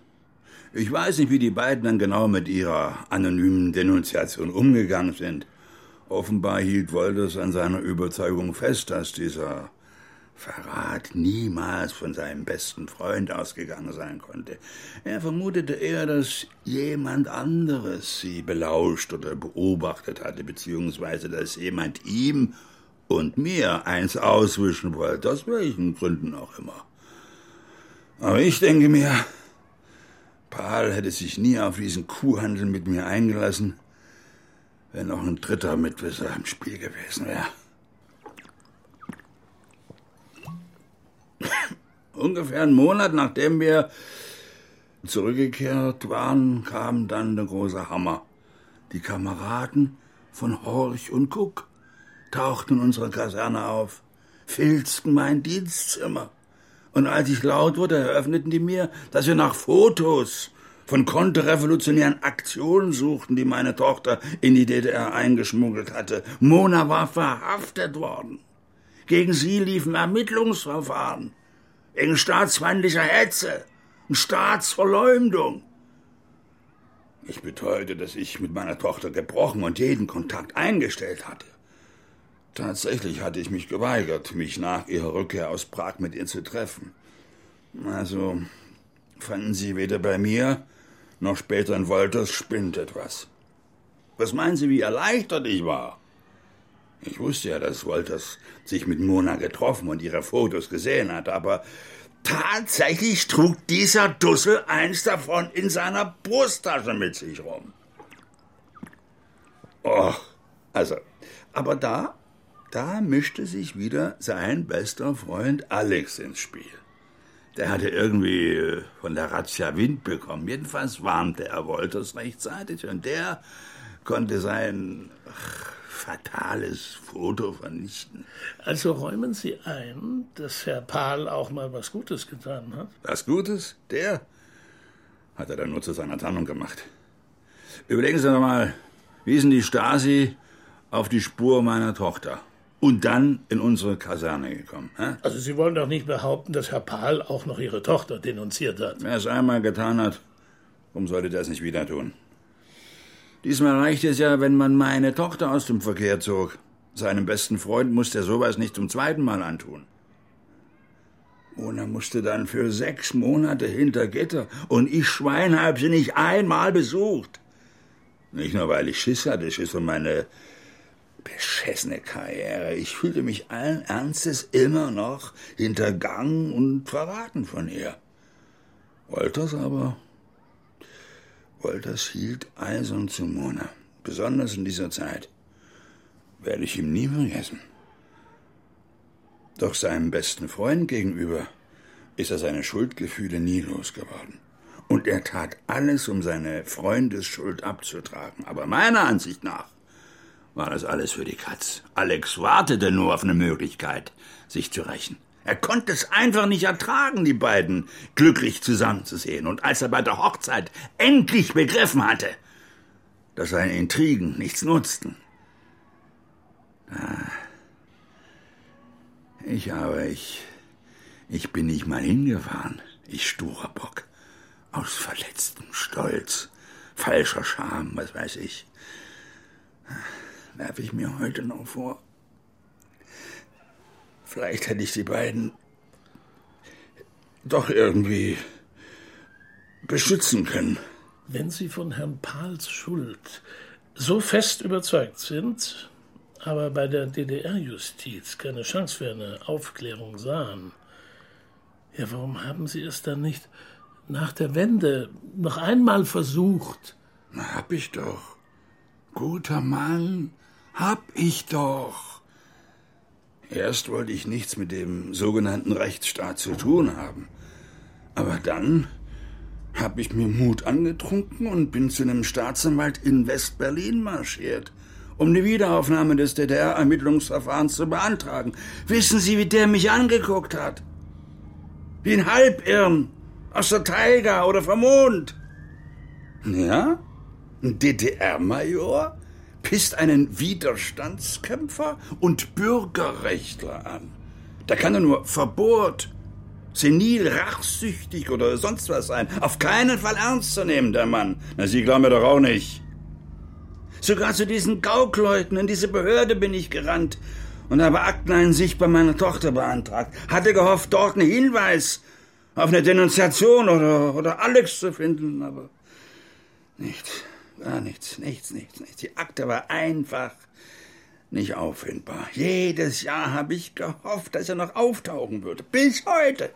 Ich weiß nicht, wie die beiden dann genau mit ihrer anonymen Denunziation umgegangen sind. Offenbar hielt Wolters an seiner Überzeugung fest, dass dieser Verrat niemals von seinem besten Freund ausgegangen sein konnte. Er vermutete eher, dass jemand anderes sie belauscht oder beobachtet hatte, beziehungsweise dass jemand ihm und mir eins auswischen wollte, aus welchen Gründen auch immer. Aber ich denke mir, Paul hätte sich nie auf diesen Kuhhandel mit mir eingelassen, wenn noch ein dritter Mitwisser im Spiel gewesen wäre. Ungefähr einen Monat nachdem wir zurückgekehrt waren, kam dann der große Hammer. Die Kameraden von Horch und Cook tauchten in unserer Kaserne auf, filzten mein Dienstzimmer. Und als ich laut wurde, eröffneten die mir, dass wir nach Fotos von konterrevolutionären Aktionen suchten, die meine Tochter in die DDR eingeschmuggelt hatte. Mona war verhaftet worden. Gegen sie liefen Ermittlungsverfahren wegen staatsfeindlicher Hetze und Staatsverleumdung. Ich beteuerte, dass ich mit meiner Tochter gebrochen und jeden Kontakt eingestellt hatte. Tatsächlich hatte ich mich geweigert, mich nach ihrer Rückkehr aus Prag mit ihr zu treffen. Also fanden sie weder bei mir noch später in Wolters spinnt etwas. Was meinen Sie, wie erleichtert ich war? Ich wusste ja, dass Wolters sich mit Mona getroffen und ihre Fotos gesehen hat, aber tatsächlich trug dieser Dussel eins davon in seiner Brusttasche mit sich rum. Och, also, aber da, da mischte sich wieder sein bester Freund Alex ins Spiel. Der hatte irgendwie äh, von der Razzia Wind bekommen. Jedenfalls warnte er Wolters rechtzeitig und der konnte sein ach, fatales Foto vernichten. Also räumen Sie ein, dass Herr Pahl auch mal was Gutes getan hat? Was Gutes? Der hat er dann nur zu seiner Tarnung gemacht. Überlegen Sie doch mal, wie ist denn die Stasi auf die Spur meiner Tochter und dann in unsere Kaserne gekommen? Hä? Also Sie wollen doch nicht behaupten, dass Herr Pahl auch noch Ihre Tochter denunziert hat. Wer es einmal getan hat, warum sollte es nicht wieder tun? Diesmal reicht es ja, wenn man meine Tochter aus dem Verkehr zog. Seinem besten Freund musste er sowas nicht zum zweiten Mal antun. Mona musste dann für sechs Monate hinter Gitter und ich Schwein hab sie nicht einmal besucht. Nicht nur, weil ich Schiss hatte, Schiss um meine beschissene Karriere. Ich fühlte mich allen Ernstes immer noch hintergangen und verraten von ihr. Wolters aber, Wolters hielt eisern zu Mona, besonders in dieser Zeit. Werde ich ihm nie vergessen. Doch seinem besten Freund gegenüber ist er seine Schuldgefühle nie losgeworden. Und er tat alles, um seine Freundesschuld abzutragen. Aber meiner Ansicht nach war das alles für die Katz. Alex wartete nur auf eine Möglichkeit, sich zu rächen. Er konnte es einfach nicht ertragen, die beiden glücklich zusammenzusehen. Und als er bei der Hochzeit endlich begriffen hatte, dass seine Intrigen nichts nutzten, ich aber, ich, ich bin nicht mal hingefahren, ich sturer Bock. Aus verletztem Stolz, falscher Scham, was weiß ich. Werfe ich mir heute noch vor. Vielleicht hätte ich die beiden doch irgendwie beschützen können. Wenn Sie von Herrn Pahls Schuld so fest überzeugt sind, aber bei der DDR-Justiz keine Chance für eine Aufklärung sahen, ja, warum haben Sie es dann nicht nach der Wende noch einmal versucht? Na, hab ich doch. Guter Mann, hab ich doch. Erst wollte ich nichts mit dem sogenannten Rechtsstaat zu tun haben. Aber dann hab ich mir Mut angetrunken und bin zu einem Staatsanwalt in West-Berlin marschiert, um die Wiederaufnahme des DDR-Ermittlungsverfahrens zu beantragen. Wissen Sie, wie der mich angeguckt hat? Wie ein Halbirn aus der Taiga oder vom Mond. Ja? Ein DDR-Major pisst einen Widerstandskämpfer und Bürgerrechtler an. Da kann er nur verbohrt, senil, rachsüchtig oder sonst was sein. Auf keinen Fall ernst zu nehmen, der Mann. Na, Sie glauben mir doch auch nicht. Sogar zu diesen Gaukleuten in diese Behörde bin ich gerannt und habe Akteneinsicht bei meiner Tochter beantragt. Hatte gehofft, dort einen Hinweis auf eine Denunziation oder, oder Alex zu finden, aber nichts. Gar nichts, nichts, nichts, nichts. Die Akte war einfach nicht auffindbar. Jedes Jahr habe ich gehofft, dass er noch auftauchen würde. Bis heute.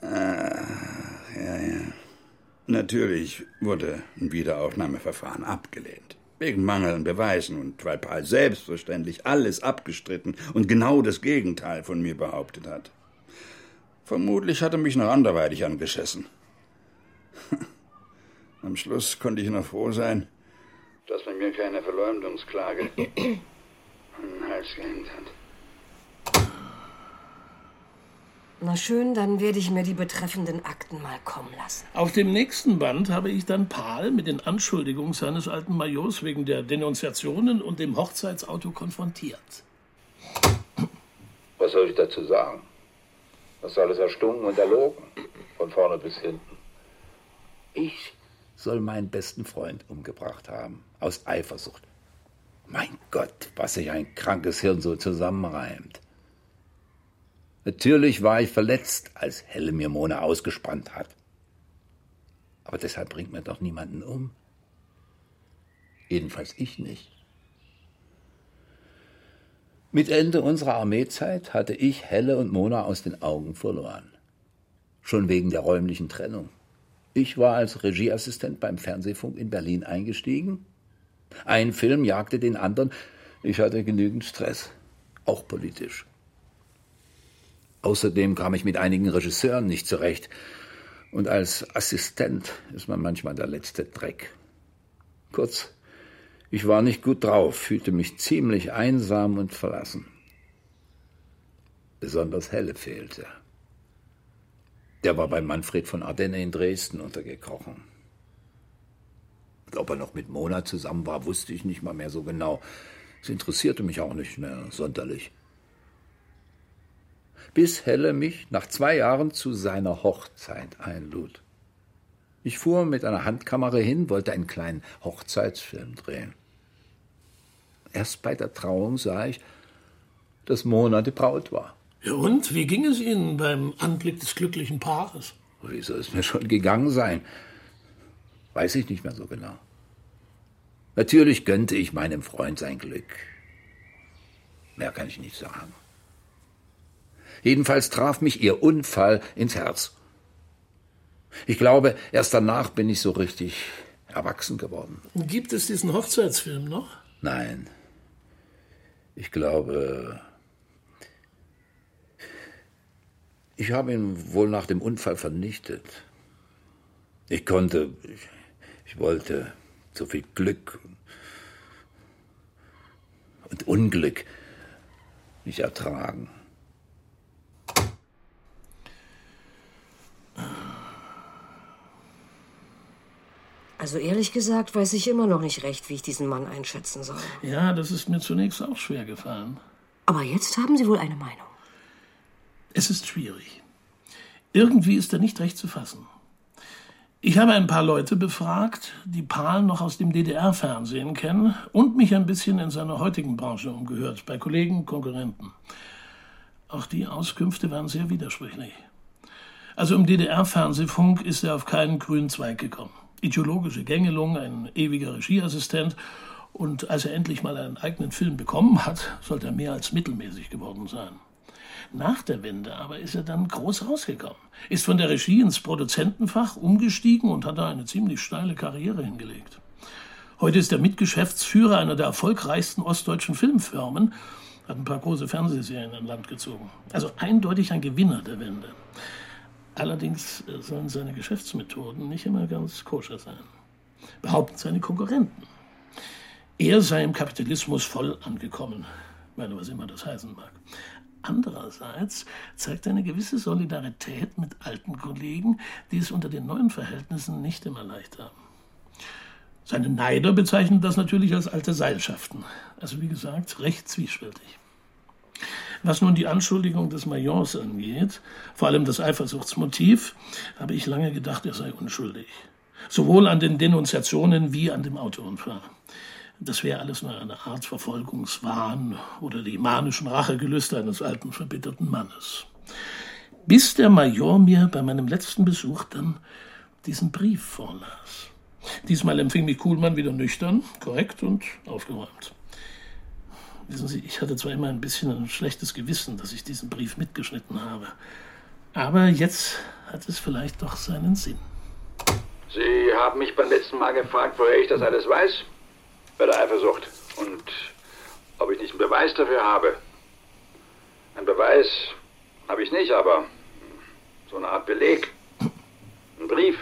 Ach, ja, ja. Natürlich wurde ein Wiederaufnahmeverfahren abgelehnt. Wegen mangelnden Beweisen und weil Paul selbstverständlich alles abgestritten und genau das Gegenteil von mir behauptet hat. Vermutlich hat er mich noch anderweitig angeschissen. Am Schluss konnte ich noch froh sein, dass man mir keine Verleumdungsklage an den Hals gehängt hat. Na schön, dann werde ich mir die betreffenden Akten mal kommen lassen. Auf dem nächsten Band habe ich dann Paul mit den Anschuldigungen seines alten Majors wegen der Denunziationen und dem Hochzeitsauto konfrontiert. Was soll ich dazu sagen? Das ist alles erstunken und erlogen. Von vorne bis hinten. Ich soll meinen besten Freund umgebracht haben. Aus Eifersucht. Mein Gott, was sich ein krankes Hirn so zusammenreimt. Natürlich war ich verletzt, als Helle mir Mona ausgespannt hat. Aber deshalb bringt man doch niemanden um. Jedenfalls ich nicht. Mit Ende unserer Armeezeit hatte ich Helle und Mona aus den Augen verloren. Schon wegen der räumlichen Trennung. Ich war als Regieassistent beim Fernsehfunk in Berlin eingestiegen. Ein Film jagte den anderen. Ich hatte genügend Stress, auch politisch. Außerdem kam ich mit einigen Regisseuren nicht zurecht. Und als Assistent ist man manchmal der letzte Dreck. Kurz, ich war nicht gut drauf, fühlte mich ziemlich einsam und verlassen. Besonders Helle fehlte. Der war bei Manfred von Ardenne in Dresden untergekrochen. Ob er noch mit Mona zusammen war, wusste ich nicht mal mehr so genau. Es interessierte mich auch nicht mehr sonderlich. Bis Helle mich nach zwei Jahren zu seiner Hochzeit einlud. Ich fuhr mit einer Handkamera hin, wollte einen kleinen Hochzeitsfilm drehen. Erst bei der Trauung sah ich, dass Mona die Braut war. Ja, und? Wie ging es Ihnen beim Anblick des glücklichen Paares? Wie soll es mir schon gegangen sein? Weiß ich nicht mehr so genau. Natürlich gönnte ich meinem Freund sein Glück. Mehr kann ich nicht sagen. Jedenfalls traf mich ihr Unfall ins Herz. Ich glaube, erst danach bin ich so richtig erwachsen geworden. Gibt es diesen Hochzeitsfilm noch? Nein. Ich glaube, ich habe ihn wohl nach dem Unfall vernichtet. Ich konnte, ich, ich wollte so viel Glück und Unglück nicht ertragen. Also ehrlich gesagt weiß ich immer noch nicht recht, wie ich diesen Mann einschätzen soll. Ja, das ist mir zunächst auch schwer gefallen. Aber jetzt haben Sie wohl eine Meinung. Es ist schwierig. Irgendwie ist er nicht recht zu fassen. Ich habe ein paar Leute befragt, die Pahl noch aus dem DDR-Fernsehen kennen und mich ein bisschen in seiner heutigen Branche umgehört, bei Kollegen, Konkurrenten. Auch die Auskünfte waren sehr widersprüchlich. Also im DDR-Fernsehfunk ist er auf keinen grünen Zweig gekommen. Ideologische Gängelung, ein ewiger Regieassistent und als er endlich mal einen eigenen Film bekommen hat, sollte er mehr als mittelmäßig geworden sein. Nach der Wende aber ist er dann groß rausgekommen, ist von der Regie ins Produzentenfach umgestiegen und hat da eine ziemlich steile Karriere hingelegt. Heute ist er Mitgeschäftsführer einer der erfolgreichsten ostdeutschen Filmfirmen, hat ein paar große Fernsehserien in Land gezogen. Also eindeutig ein Gewinner der Wende. Allerdings äh, sollen seine Geschäftsmethoden nicht immer ganz koscher sein. Behaupten seine Konkurrenten. Er sei im Kapitalismus voll angekommen, meine, was immer das heißen mag. Andererseits zeigt eine gewisse Solidarität mit alten Kollegen, die es unter den neuen Verhältnissen nicht immer leicht haben. Seine Neider bezeichnen das natürlich als alte Seilschaften. Also wie gesagt, recht zwiespältig. Was nun die Anschuldigung des Majors angeht, vor allem das Eifersuchtsmotiv, habe ich lange gedacht, er sei unschuldig. Sowohl an den Denunziationen wie an dem Autounfall. Das wäre alles nur eine Art Verfolgungswahn oder die manischen Rachegelüste eines alten, verbitterten Mannes. Bis der Major mir bei meinem letzten Besuch dann diesen Brief vorlas. Diesmal empfing mich Kuhlmann wieder nüchtern, korrekt und aufgeräumt. Wissen Sie, ich hatte zwar immer ein bisschen ein schlechtes Gewissen, dass ich diesen Brief mitgeschnitten habe. Aber jetzt hat es vielleicht doch seinen Sinn. Sie haben mich beim letzten Mal gefragt, woher ich das alles weiß. Bei der Eifersucht. Und ob ich nicht einen Beweis dafür habe. Ein Beweis habe ich nicht, aber So eine Art Beleg. Ein Brief,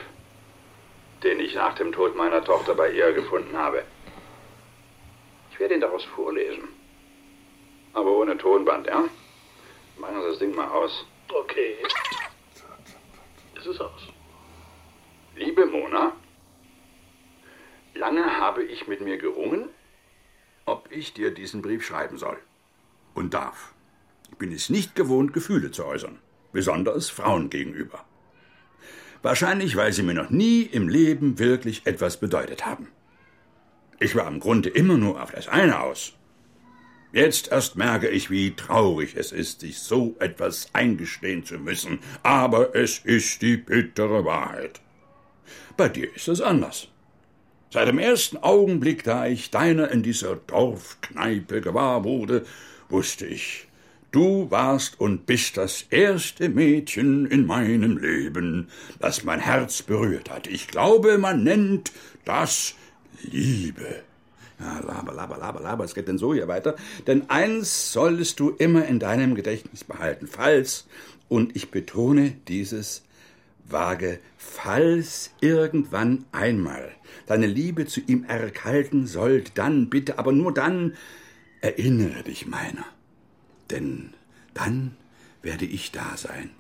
den ich nach dem Tod meiner Tochter bei ihr gefunden habe. Ich werde ihn daraus vorlesen. Aber ohne Tonband, ja? Machen Sie das Ding mal aus. Okay. Es ist aus. Liebe Mona, lange habe ich mit mir gerungen, ob ich dir diesen Brief schreiben soll. Und darf. Ich bin es nicht gewohnt, Gefühle zu äußern. Besonders Frauen gegenüber. Wahrscheinlich, weil sie mir noch nie im Leben wirklich etwas bedeutet haben. Ich war im Grunde immer nur auf das eine aus. Jetzt erst merke ich, wie traurig es ist, sich so etwas eingestehen zu müssen. Aber es ist die bittere Wahrheit. Bei dir ist es anders. Seit dem ersten Augenblick, da ich deiner in dieser Dorfkneipe gewahr wurde, wusste ich, du warst und bist das erste Mädchen in meinem Leben, das mein Herz berührt hat. Ich glaube, man nennt das Liebe. Ja, laber, laber, laber, laber, es geht denn so hier weiter. Denn eins solltest du immer in deinem Gedächtnis behalten, falls, und ich betone dieses vage, falls irgendwann einmal deine Liebe zu ihm erkalten sollt, dann bitte, aber nur dann erinnere dich meiner. Denn dann werde ich da sein,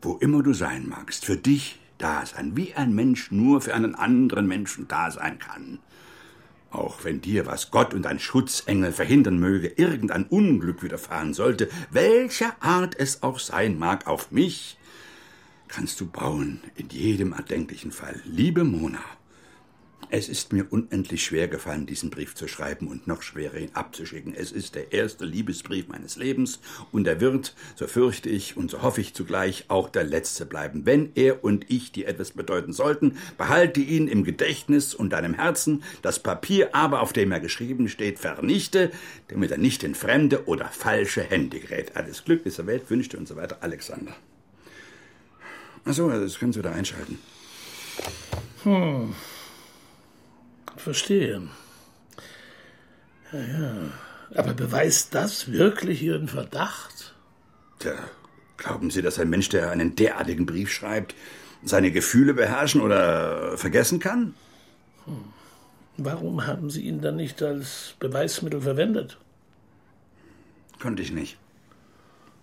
wo immer du sein magst, für dich da sein, wie ein Mensch nur für einen anderen Menschen da sein kann. Auch wenn dir, was Gott und ein Schutzengel verhindern möge, irgendein Unglück widerfahren sollte, welcher Art es auch sein mag, auf mich kannst du bauen, in jedem erdenklichen Fall. Liebe Mona, es ist mir unendlich schwer gefallen, diesen Brief zu schreiben und noch schwerer, ihn abzuschicken. Es ist der erste Liebesbrief meines Lebens und er wird, so fürchte ich und so hoffe ich zugleich, auch der letzte bleiben. Wenn er und ich dir etwas bedeuten sollten, behalte ihn im Gedächtnis und deinem Herzen, das Papier aber, auf dem er geschrieben steht, vernichte, damit er nicht in fremde oder falsche Hände gerät. Alles Glück dieser Welt wünschte und so weiter Alexander. Achso, das können Sie wieder einschalten. Hm. Verstehe. Ja, ja. Aber beweist das wirklich Ihren Verdacht? Tja, glauben Sie, dass ein Mensch, der einen derartigen Brief schreibt, seine Gefühle beherrschen oder vergessen kann? Hm. Warum haben Sie ihn dann nicht als Beweismittel verwendet? Konnte ich nicht.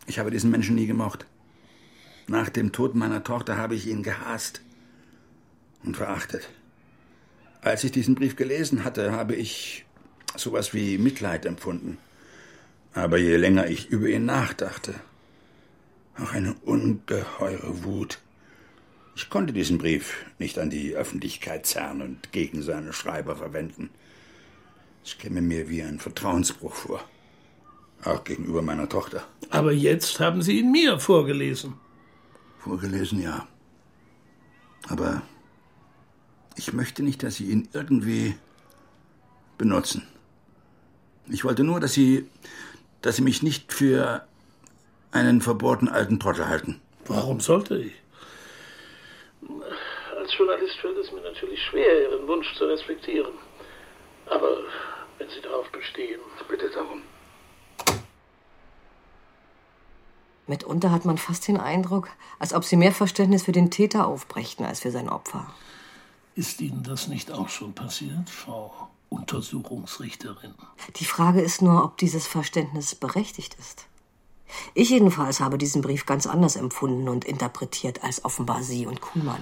Ich habe diesen Menschen nie gemocht. Nach dem Tod meiner Tochter habe ich ihn gehasst und verachtet. Als ich diesen Brief gelesen hatte, habe ich sowas wie Mitleid empfunden. Aber je länger ich über ihn nachdachte, auch eine ungeheure Wut. Ich konnte diesen Brief nicht an die Öffentlichkeit zerren und gegen seine Schreiber verwenden. Es käme mir wie ein Vertrauensbruch vor. Auch gegenüber meiner Tochter. Aber jetzt haben Sie ihn mir vorgelesen. Vorgelesen, ja. Aber ich möchte nicht, dass Sie ihn irgendwie benutzen. Ich wollte nur, dass Sie, dass Sie mich nicht für einen verbohrten alten Trottel halten. Warum sollte ich? Als Journalist fällt es mir natürlich schwer, Ihren Wunsch zu respektieren. Aber wenn Sie darauf bestehen. Bitte darum. Mitunter hat man fast den Eindruck, als ob sie mehr Verständnis für den Täter aufbrächten als für sein Opfer. Ist Ihnen das nicht auch schon passiert, Frau Untersuchungsrichterin? Die Frage ist nur, ob dieses Verständnis berechtigt ist. Ich jedenfalls habe diesen Brief ganz anders empfunden und interpretiert als offenbar Sie und Kuhlmann.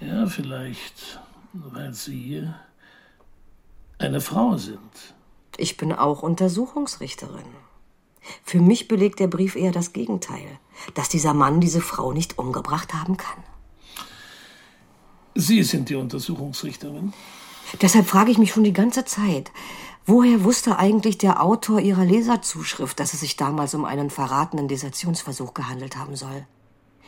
Ja, vielleicht, weil Sie eine Frau sind. Ich bin auch Untersuchungsrichterin. Für mich belegt der Brief eher das Gegenteil, dass dieser Mann diese Frau nicht umgebracht haben kann. Sie sind die Untersuchungsrichterin? Deshalb frage ich mich schon die ganze Zeit, woher wusste eigentlich der Autor Ihrer Leserzuschrift, dass es sich damals um einen verratenen Desertionsversuch gehandelt haben soll?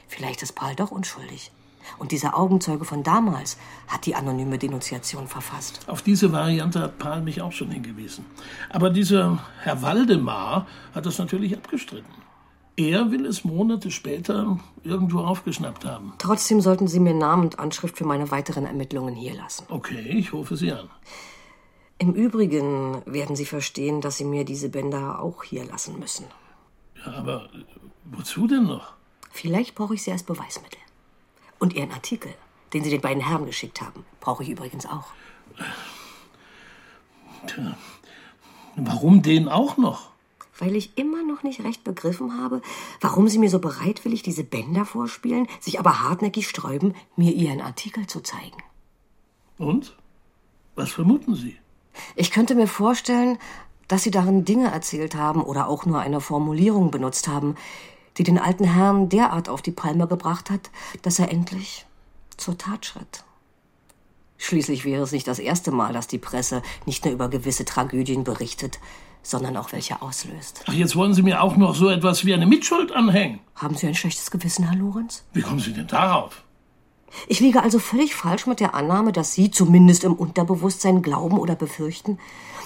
Vielleicht ist Paul doch unschuldig. Und dieser Augenzeuge von damals hat die anonyme Denunziation verfasst. Auf diese Variante hat Paul mich auch schon hingewiesen. Aber dieser Herr Waldemar hat das natürlich abgestritten. Er will es Monate später irgendwo aufgeschnappt haben. Trotzdem sollten Sie mir Namen und Anschrift für meine weiteren Ermittlungen hier lassen. Okay, ich rufe Sie an. Im Übrigen werden Sie verstehen, dass Sie mir diese Bänder auch hier lassen müssen. Ja, aber wozu denn noch? Vielleicht brauche ich sie als Beweismittel. Und Ihren Artikel, den Sie den beiden Herren geschickt haben, brauche ich übrigens auch. Tja, warum den auch noch? Weil ich immer noch nicht recht begriffen habe, warum Sie mir so bereitwillig diese Bänder vorspielen, sich aber hartnäckig sträuben, mir Ihren Artikel zu zeigen. Und? Was vermuten Sie? Ich könnte mir vorstellen, dass Sie darin Dinge erzählt haben oder auch nur eine Formulierung benutzt haben, die den alten Herrn derart auf die Palme gebracht hat, dass er endlich zur Tat schritt. Schließlich wäre es nicht das erste Mal, dass die Presse nicht nur über gewisse Tragödien berichtet, sondern auch welche auslöst. Ach, jetzt wollen Sie mir auch noch so etwas wie eine Mitschuld anhängen. Haben Sie ein schlechtes Gewissen, Herr Lorenz? Wie kommen Sie denn darauf? Ich liege also völlig falsch mit der Annahme, dass Sie zumindest im Unterbewusstsein glauben oder befürchten,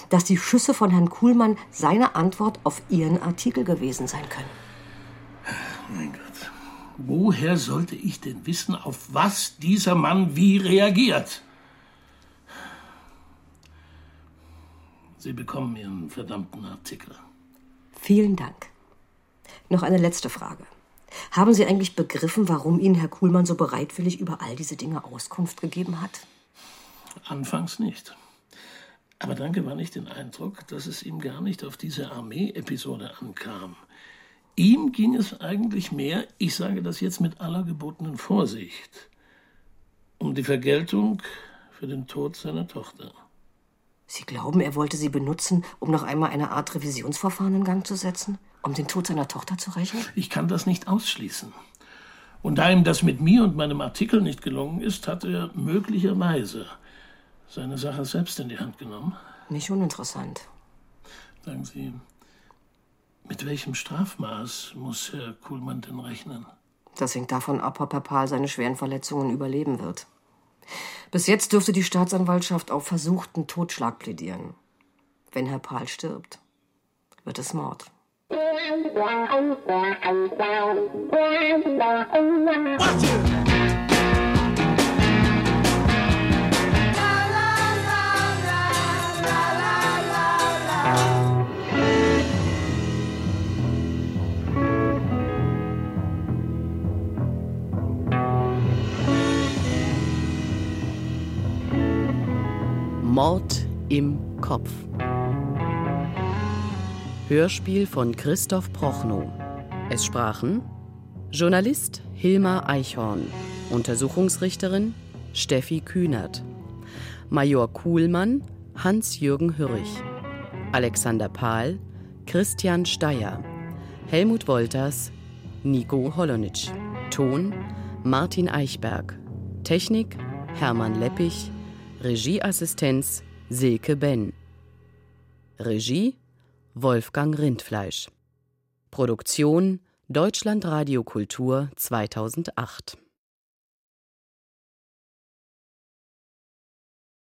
dass die Schüsse von Herrn Kuhlmann seine Antwort auf Ihren Artikel gewesen sein können. Mein Gott. Woher sollte ich denn wissen, auf was dieser Mann wie reagiert? Sie bekommen Ihren verdammten Artikel. Vielen Dank. Noch eine letzte Frage. Haben Sie eigentlich begriffen, warum Ihnen Herr Kuhlmann so bereitwillig über all diese Dinge Auskunft gegeben hat? Anfangs nicht. Aber dann gewann ich den Eindruck, dass es ihm gar nicht auf diese Armee-Episode ankam. Ihm ging es eigentlich mehr, ich sage das jetzt mit aller gebotenen Vorsicht, um die Vergeltung für den Tod seiner Tochter. Sie glauben, er wollte Sie benutzen, um noch einmal eine Art Revisionsverfahren in Gang zu setzen? Um den Tod seiner Tochter zu rächen? Ich kann das nicht ausschließen. Und da ihm das mit mir und meinem Artikel nicht gelungen ist, hat er möglicherweise seine Sache selbst in die Hand genommen. Nicht uninteressant. Sagen Sie, mit welchem Strafmaß muss Herr Kuhlmann denn rechnen? Das hängt davon ab, ob Herr Pahl seine schweren Verletzungen überleben wird. Bis jetzt dürfte die Staatsanwaltschaft auf versuchten Totschlag plädieren. Wenn Herr Pahl stirbt, wird es Mord. Mord im Kopf. Hörspiel von Christoph Prochnow. Es sprachen Journalist Hilmar Eichhorn, Untersuchungsrichterin Steffi Kühnert, Major Kuhlmann Hans-Jürgen Hürrich, Alexander Pahl Christian Steyer, Helmut Wolters Nico Holonitsch, Ton Martin Eichberg, Technik Hermann Leppich, Regieassistenz Silke Ben. Regie Wolfgang Rindfleisch. Produktion Deutschlandradio Kultur 2008